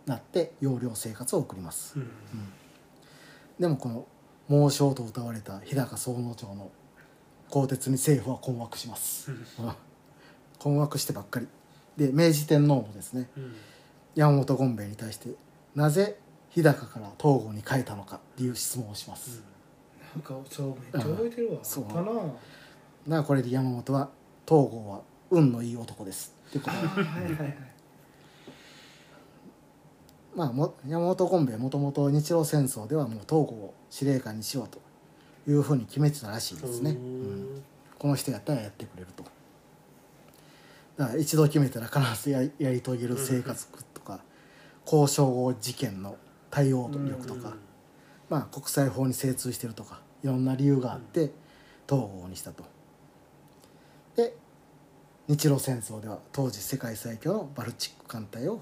なって要領生活を送ります、うん。でもこの猛将と謳われた日高総務長の更迭に政府は困惑します、うん。困惑してばっかり。で明治天皇もですねうん。山本権兵衛に対してなぜ日高から東郷に変えたのかっていう質問をします、なんかそうめっちゃ覚えてるわ、そう。あったな。だからこれで山本は東郷は運のいい男です。っていうことではいはい。はいまあも山本権兵衛もともと日露戦争ではもう東郷を司令官にしようというふうに決めてたらしいですね、ううん。ん。この人やったらやってくれると。だから一度決めたら必ずやりやり遂げる生活とか交渉後事件の対応力とか、まあ、国際法に精通してるとかいろんな理由があって東郷にしたと。で日露戦争では当時世界最強のバルチック艦隊を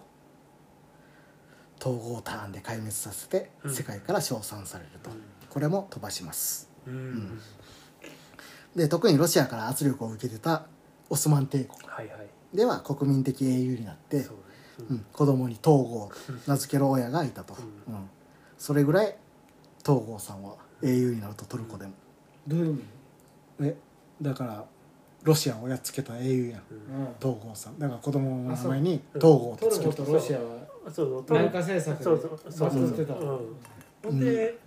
統合ターンで壊滅させてうん。世界から称賛されると、うん。これも飛ばします。うん。で特にロシアから圧力を受けてたオスマン帝国はいはい。では国民的英雄になってそうねうん、子供に東郷と名付ける親がいたと、ううん。それぐらい東郷さんは英雄になるとトルコでも、どういう意味、えだからロシアをやっつけた英雄やん東郷さん。だから子供の名前にあ東郷トルコとロシアはそうそう。南下政策でそうそう。そうバトってたうん。ほんで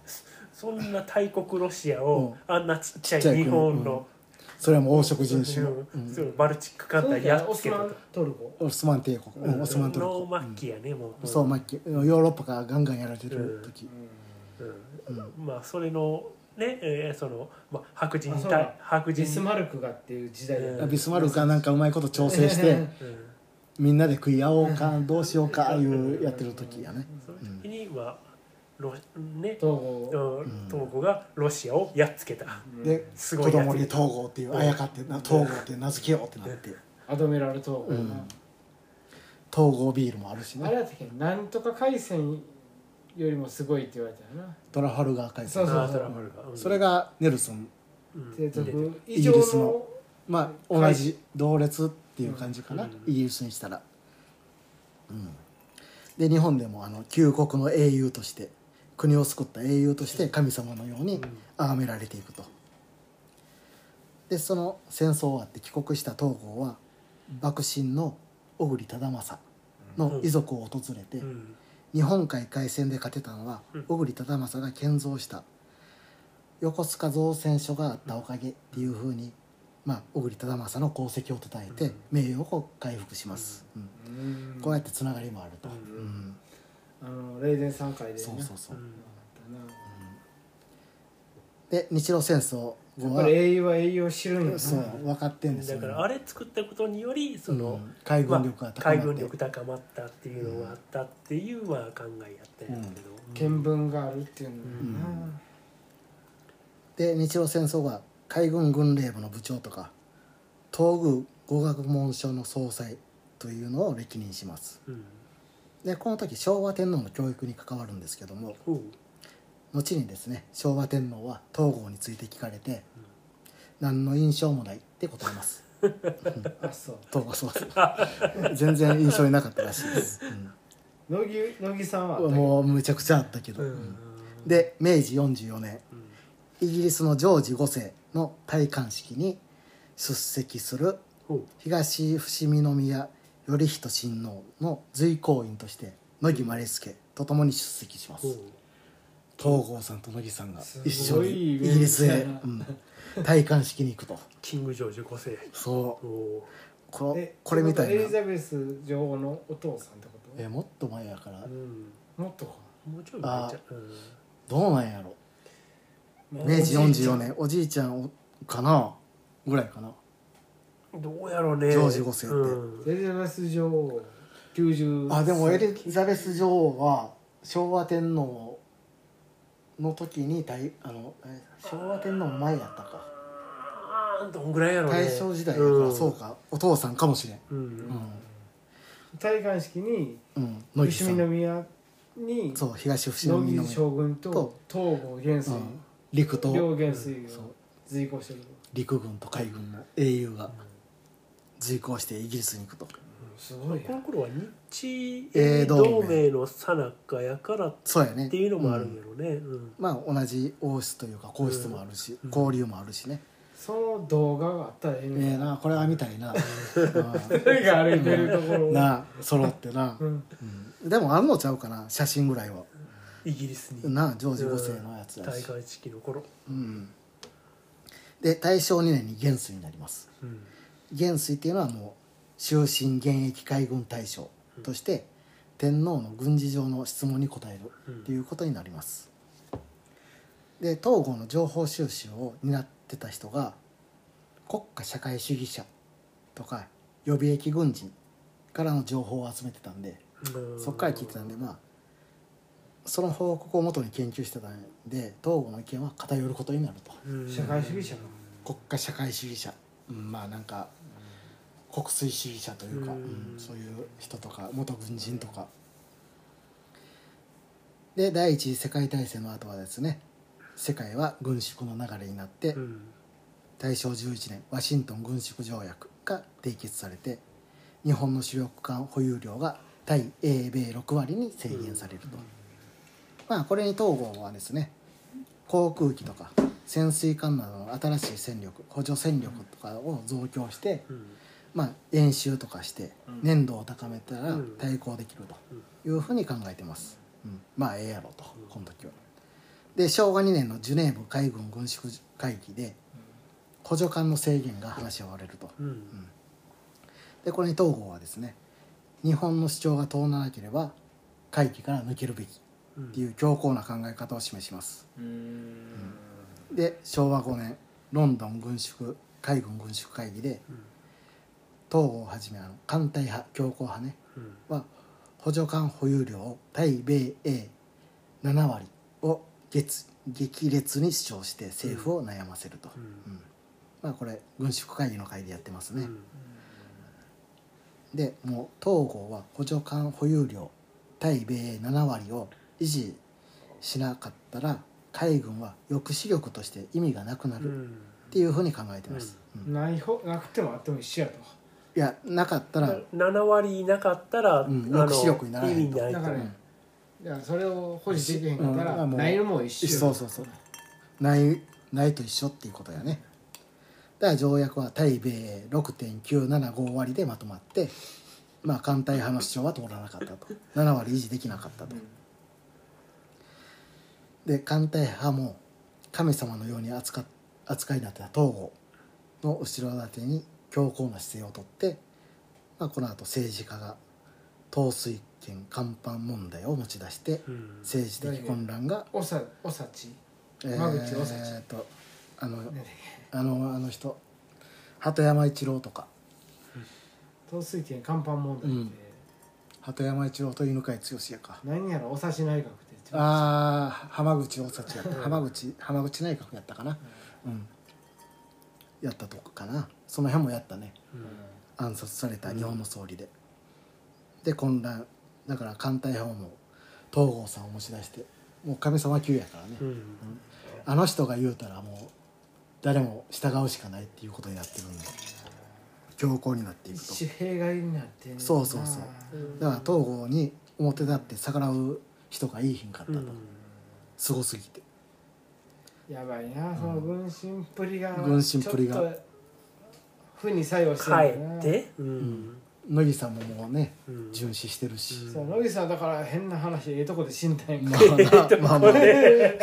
そんな大国ロシアをあんなちっちゃい日本のそれはもう黄色人種の、ううん。バルチック艦隊やっつけたオスマントルコ。オスマン帝国、うんオスマントルのコ、末期やねもう。そう末期。ヨーロッパがガンガンやられてる時、うんまあそれのね、えーその、まあ、白人あそうだ。対白人ビスマルクがっていう時代だうん。ビスマルクがなんかうまいこと調整してうん。みんなで食い合おうかどうしようかいうやってる時やね。その時に、まあロね統合うん。東郷がロシアをやっつけた、ですごいや供に統合っていうあやかってな統合って名付けようってなって。アドミラル統合うん。な統合ビールもあるしあれねやったっけ？なんとか海戦よりもすごいって言われたよな。トラファルガー海戦そうそうあートラファルガー。うん。それがネルソンうん。イ以上ギリスののまあ同じ同列っていう感じかな、うん。イギリスにしたら、うん、で日本でもあの旧国の英雄として国を救った英雄として神様のように崇められていくと。でその戦争終わって帰国した東郷は幕臣の小栗忠政の遺族を訪れて、うん日本海海戦で勝てたのはうん。小栗忠政が建造した横須賀造船所があったおかげっていうふうに、まあ、小栗忠政の功績をたたえて名誉を回復します、うん。うん。こうやってつながりもあると、ううん。んあの霊殿三回でね。そうそうそう。で日露戦争後はやっぱり英雄は英雄を知るんそう分かってんですよ。だからあれ作ったことによりその、うん海軍力が高まって、海軍力高まったっていうのがあったっていうまあ考えやったんやけど、見聞があるっていうので日露戦争後は海軍軍令部の部長とか東宮語学文書の総裁というのを歴任します。うん。でこの時昭和天皇の教育に関わるんですけどもほう後にですね昭和天皇は東郷について聞かれて、何の印象もないって答えます。<laughs> あそう。東郷そうそう全然印象になかったらしいです、乃木乃木さんはもうむちゃくちゃあったけど、うん。うん。で明治44年うん。イギリスのジョージ5世の戴冠式に出席する東伏見宮頼仁親王の随行員として乃木マ助と共に出席します東郷さんと乃木さんがす一緒にイギリスへ、うん、戴冠式に行くと。キングジョージ5世。そう。おこえこれみたいな。エリザベス女王のお父さんってこえもっと前やから。ーうん。ともっとか。もうちょい前じゃうどうなんやろ。まあ明治おじいちゃん。44年おじいちゃんかな？ぐらいかな。んどうやろうね。ジョージ五世って。うん。エリザベス女王90あでもエリザベス女王は昭和天皇の時に大あのえ昭和天皇の前やったか。あーどんぐらいやろうね。大正時代だからそうか。お父さんかもしれん。うん。うん。戴冠式にうん。乃木伏見宮にそう東伏見宮乃木将軍とと東郷元帥うん。陸と両元帥そう。が随行してる陸軍と海軍の英雄が随行してイギリスに行くとすごいやこの頃は日英英同同盟盟の最中やからっそうやねていうのもあるんうんやろね。うん。まあ同じ王室というか皇室もあるし、うん。交流もあるしね、その動画があったらえええねえなこれは見たいな。誰が歩いてるところを。う <laughs> んなあ揃ってな、うん。うん。でもあんのちゃうかな写真ぐらいは。イギリスに。なあジョージ5世のやつだし、大会式の頃。うん、で大正2年に元帥になります。うん。元帥っていうのはもう終身現役海軍大将として天皇の軍事上の質問に答えるっていうことになります。で東郷の情報収集を担ってた人が国家社会主義者とか予備役軍人からの情報を集めてたんでうん。そっから聞いてたんでまあその報告をもとに研究してたんで東郷の意見は偏ることになると。うん。社会主義者の。国家社会主義者、うん、まあなんか国粋主義者というか、うん。うんそういう人とか元軍人とか。で第一次世界大戦の後はですね世界は軍縮の流れになって、うん。大正11年ワシントン軍縮条約が締結されて日本の主力艦保有量が対英米6割に制限されると、まあこれに東郷はですね航空機とか潜水艦などの新しい戦力補助戦力とかを増強して、うんまあ、演習とかしてうん。粘度を高めたらうん。対抗できるとうん。いうふうに考えてます、うん。まあええやろとこの時は。で昭和2年のジュネーブ海軍軍縮会議で補助官の制限が話し合われると。うん。でこれに東郷はですね日本の主張が通らなければ会議から抜けるべきうん。っていう強硬な考え方を示します。うーん。で昭和5年ロンドン軍縮海軍軍縮会議でうん東郷をはじめあの。艦隊派強硬派ね。うん。は補助艦保有量を対米英7割を激激烈に主張して政府を悩ませると、うん。うん。まあこれ軍縮会議の会でやってますね、うん。でもう東郷は補助艦保有量対米英7割を維持しなかったら海軍は抑止力として意味がなくなるっうん。ていうふうに考えてます、うん。ないほなくてもあっても一緒やといやなかったら。7割いなかったら、うん抑止力にならへんと。意味ないと。だからねだからそれを保持できへんかったら、うんないのも一緒そうそうそう。ないないと一緒っていうことやね。だから条約は対米6.975割でまとまってまあ艦隊派の主張は通らなかったと。7割維持できなかったと。で艦隊派も神様のように扱っ扱いになってた東郷の後ろ盾に強硬な姿勢をとって、まあ、この後政治家が統水権甲板問題を持ち出してうん。政治的混乱がおさおさちえ間口おさちーっとあのあのあの人鳩山一郎とか。統水権甲板問題って、うん。鳩山一郎と犬飼剛やか。何やらお察し内閣って。ああ浜口大幸やった。浜口浜口内閣やったかな。うん。やったとこかなその辺もやったね。うん。暗殺された日本の総理で、で混乱。だから艦隊派も東郷さんを持ち出してもう神様級やからね、うん。あの人が言うたらもう誰も従うしかないっていうことになってるんで強硬になっていくと。一種弊害になってそうそうそう。だから東郷に表立って逆らう人がいいひんかったと、うん。すごすぎて。やばいなその軍神っぷりが。軍神っぷりが。ちょっと負に作用して帰るんって？うん。乃木さんももうねうん。巡視してるし、うん。そう野木さんだから変な話ええとこで死んだんやんまかあなまあまあ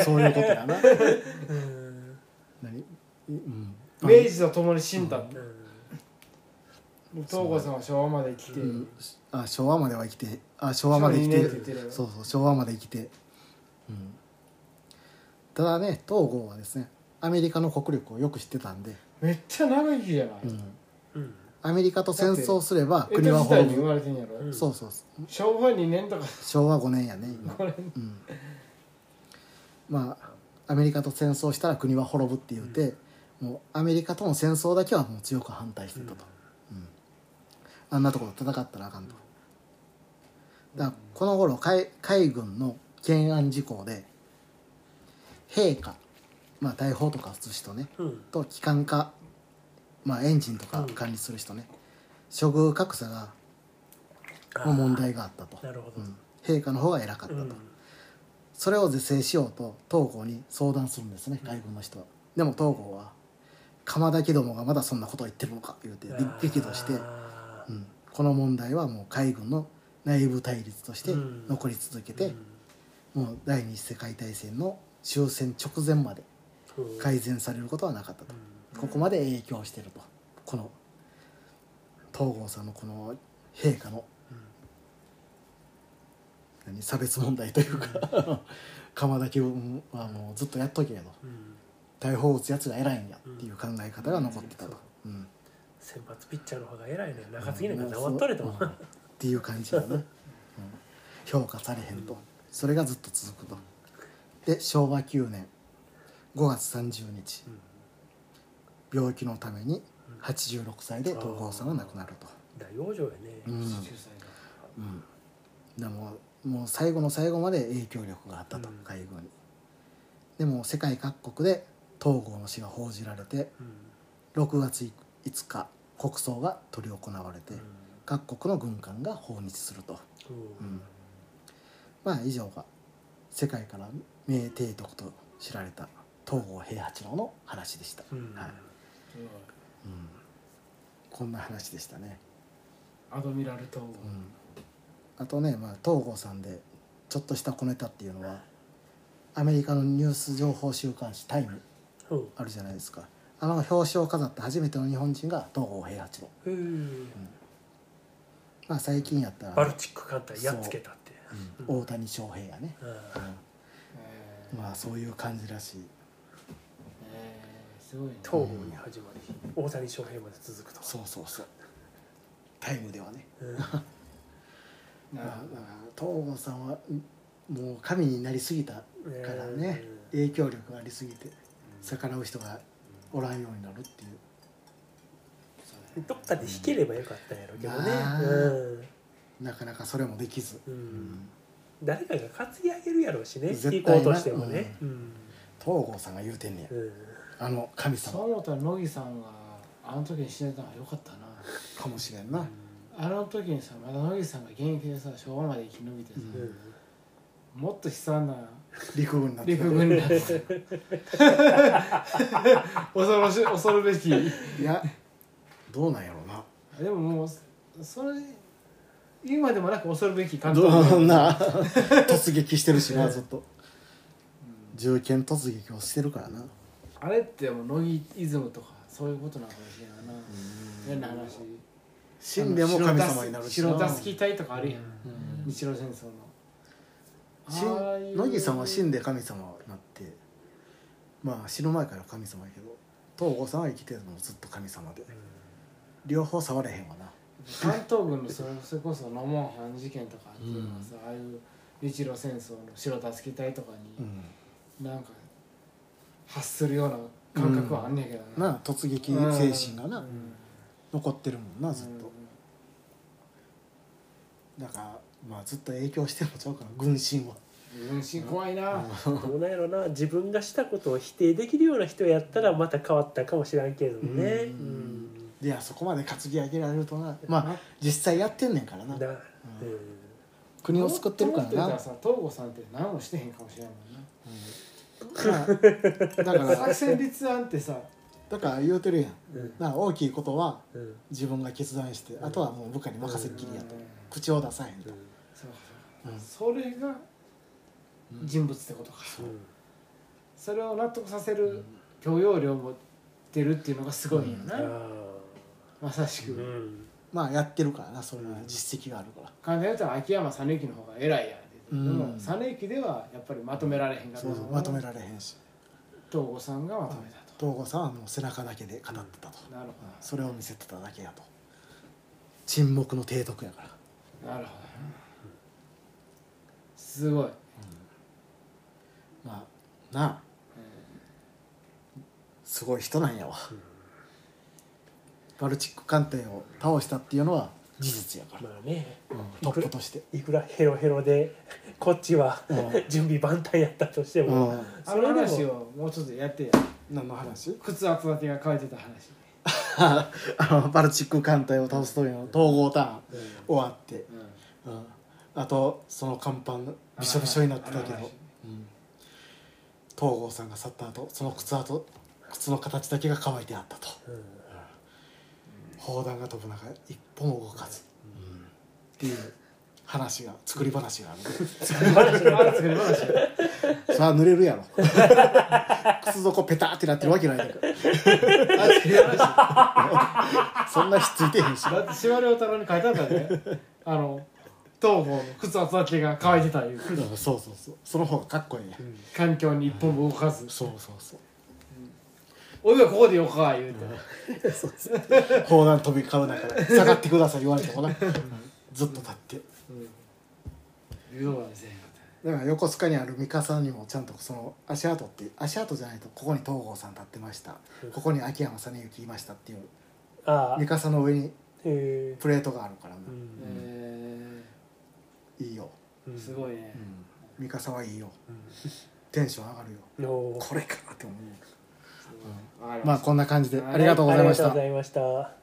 そういうことやな。うん。何？うん。明治とともに死んだって東郷さんは昭和まで生きて、うん。あ昭和までは生きてあ昭和まで生きて。昭和二年って言ってそうそう昭和まで生きて、うん、ただね東郷はですねアメリカの国力をよく知ってたんで、めっちゃ長生きじゃな。い、うん、うん。アメリカと戦争すれば江戸国は時代に生滅ぶ。まれてんやろ、うんそうそうそう。昭和2年とか。昭和5年やね今、これうん、まあアメリカと戦争したら国は滅ぶって言うて、もうアメリカとの戦争だけはもう強く反対してたと、うん。あんなところ戦ったらあかんと。だからこの頃海海軍の懸案事項で陛下まあ大砲とか撃つ人ねうん。と機関科、まあ、エンジンとか管理する人ね、処遇格差がの問題があったと、なるほど。うん。陛下の方が偉かったと、うん。それを是正しようと東郷に相談するんですね海軍の人は、でも東郷は鎌田家どもがまだそんなことを言ってるのか言うて激怒して、うん、この問題はもう海軍の内部対立としてうん。残り続けて、うん。もう第二次世界大戦の終戦直前までうん改善されることはなかったと、ここまで影響してると。この東郷さんのこの陛下の何差別問題というか鎌田家はもうずっとやっとけやと。うん。大砲撃つやつが偉いんやっていう考え方が残ってたと、うん。先発ピッチャーの方が偉いね。中継ぎなんか黙っとれと。うん。っていう感じやな、<laughs> うん。評価されへんと。それがずっと続くと。で昭和9年5月30日。病気のために86歳で東郷さんは亡くなると、大往生やね。うん。19歳だうん、でももう最後の最後まで影響力があったと、うん。海軍に。でも世界各国で東郷の死が報じられてうん。6月5日国葬が執り行われて、各国の軍艦が訪日すると、う。んうん。まあ以上が世界から名帝徳と知られた東郷平八郎の話でした、うん。はい。うん、こんな話でしたね、アドミラル東郷うん、あとね、まあ、東郷さんでちょっとした小ネタっていうのはアメリカのニュース情報週刊誌「タイムう。ん」あるじゃないですか。あの表紙を飾った初めての日本人が東郷平八郎。うん。まあ最近やったらバルチック艦隊やっつけたって大谷翔平やね、うん。うん。まあそういう感じらしい。えーすごいね。東郷に始まり大谷翔平まで続くと。そうそうそう。タイムではね。うん。だからだから東郷さんはんもう神になりすぎたからね、影響力がありすぎて逆らう人がおらんようになるっていう。どっかで弾ければよかったんやろうけどね。あーうん。なかなかそれもできず、うん。誰かが担ぎ上げるやろうしね絶対な。行こうとしてもね。うん。東郷さんが言うてんねや。うんあの神様。そう思ったら乃木さんがあの時に死んでたのはよかったな。かもしれんな、あの時にさまだ乃木さんが現役でさ昭和まで生き延びてさ、うん。もっと悲惨な陸軍になって。た陸軍になって。<laughs> 恐ろしい恐るべき。いやどうなんやろうな。でももうそれ今でもなく恐るべき監ど督んな突撃してるしなずっと。銃剣突撃をしてるからなあれってもう乃木イズムとかそういうことなのかもしれな。いな変な話。死んでも神様になるし。な白隊とかあるやん、うん。日露戦争の。乃木さんは死んで神様になってまあ死ぬ前から神様やけど東郷さんは生きてるのもずっと神様で。両方触れへんわな。関東軍のそれ <laughs> それこそ野門藩事件とかっていうのはさ、ああいう日露戦争の白助け隊とかうにん。なんか発するような感覚はあんねんけどな。あ突撃精神がな、うん。残ってるもんなずっと、だからまあずっと影響してるのちゃうかな軍神は。うん軍神怖いな、どうなんやろな。自分がしたことを否定できるような人やったらまた変わったかもしれんけどね。ううん。いやそこまで担ぎ上げられるとな。まあ実際やってんねんからな。だうん。国を救ってるからな。東郷さんって何もしてへんかもしれんもんな。まあだから作戦立案ってさだから言うてるやん。うん。な大きいことはうん。自分が決断してあとはもう部下に任せっきりやと。うん。口を出さへんと。そうそううん。それが人物ってことか、それを納得させる許容量を持ってるっていうのがすごいんよな、あまさしく、まあやってるからなそれは実績があるから。簡単に言うと秋山実之の方が偉いやんでも実之ではやっぱりまとめられへんかった。そうそうのまとめられへんし。東郷さんがまとめた東郷さんはもう背中だけで語ってたと。と、なるほそれを見せてただけやと。沈黙の提督やから。どなるほどすごい、まあなあ。すごい人なんやわ、バルチック艦隊を倒したっていうのは事実やから、まあね。うん。トップとして、いくらヘロヘロでこっちはうん。準備万端やったとしてうもん、あの話をもうちょっとやってや何の話？靴厚立てが書いてた話。<laughs> あのバルチック艦隊を倒す時の統合ターン終わって、うん。うん、あとその甲板びしょびしょになってたけど、ん、東郷さんが去った後その靴跡靴の形だけが乾いてあったと。うん砲弾が飛ぶ中一歩も動かず、っていう話が作り話がある作り話作り話それは濡れるやろ。靴底ペターってなってるわけないねんか。らあ作り話。そんなひっついてへんし。だって司馬遼太郎に書いてあったねあの東郷の靴厚立てが乾いてたいう。うんそうそうそう。その方がかっこいいね、環境に一本も動かず。そうそうそうおいはここでよか言うて砲弾飛び交う中下がってください言われてもな、ずっと立って。言うのはせへんかっだから横須賀にある三笠にもちゃんとその足跡って足跡じゃないとここに東郷さん立ってました。ここに秋山実之いましたっていうああ。三笠の上にへえ。プレートがあるからな。う、たえいいよ、ー、すごいね。うん、三笠はいいよ。テンション上がるよ。のこれかって思うまあこんな感じではいありがとうございました。ありがとうございました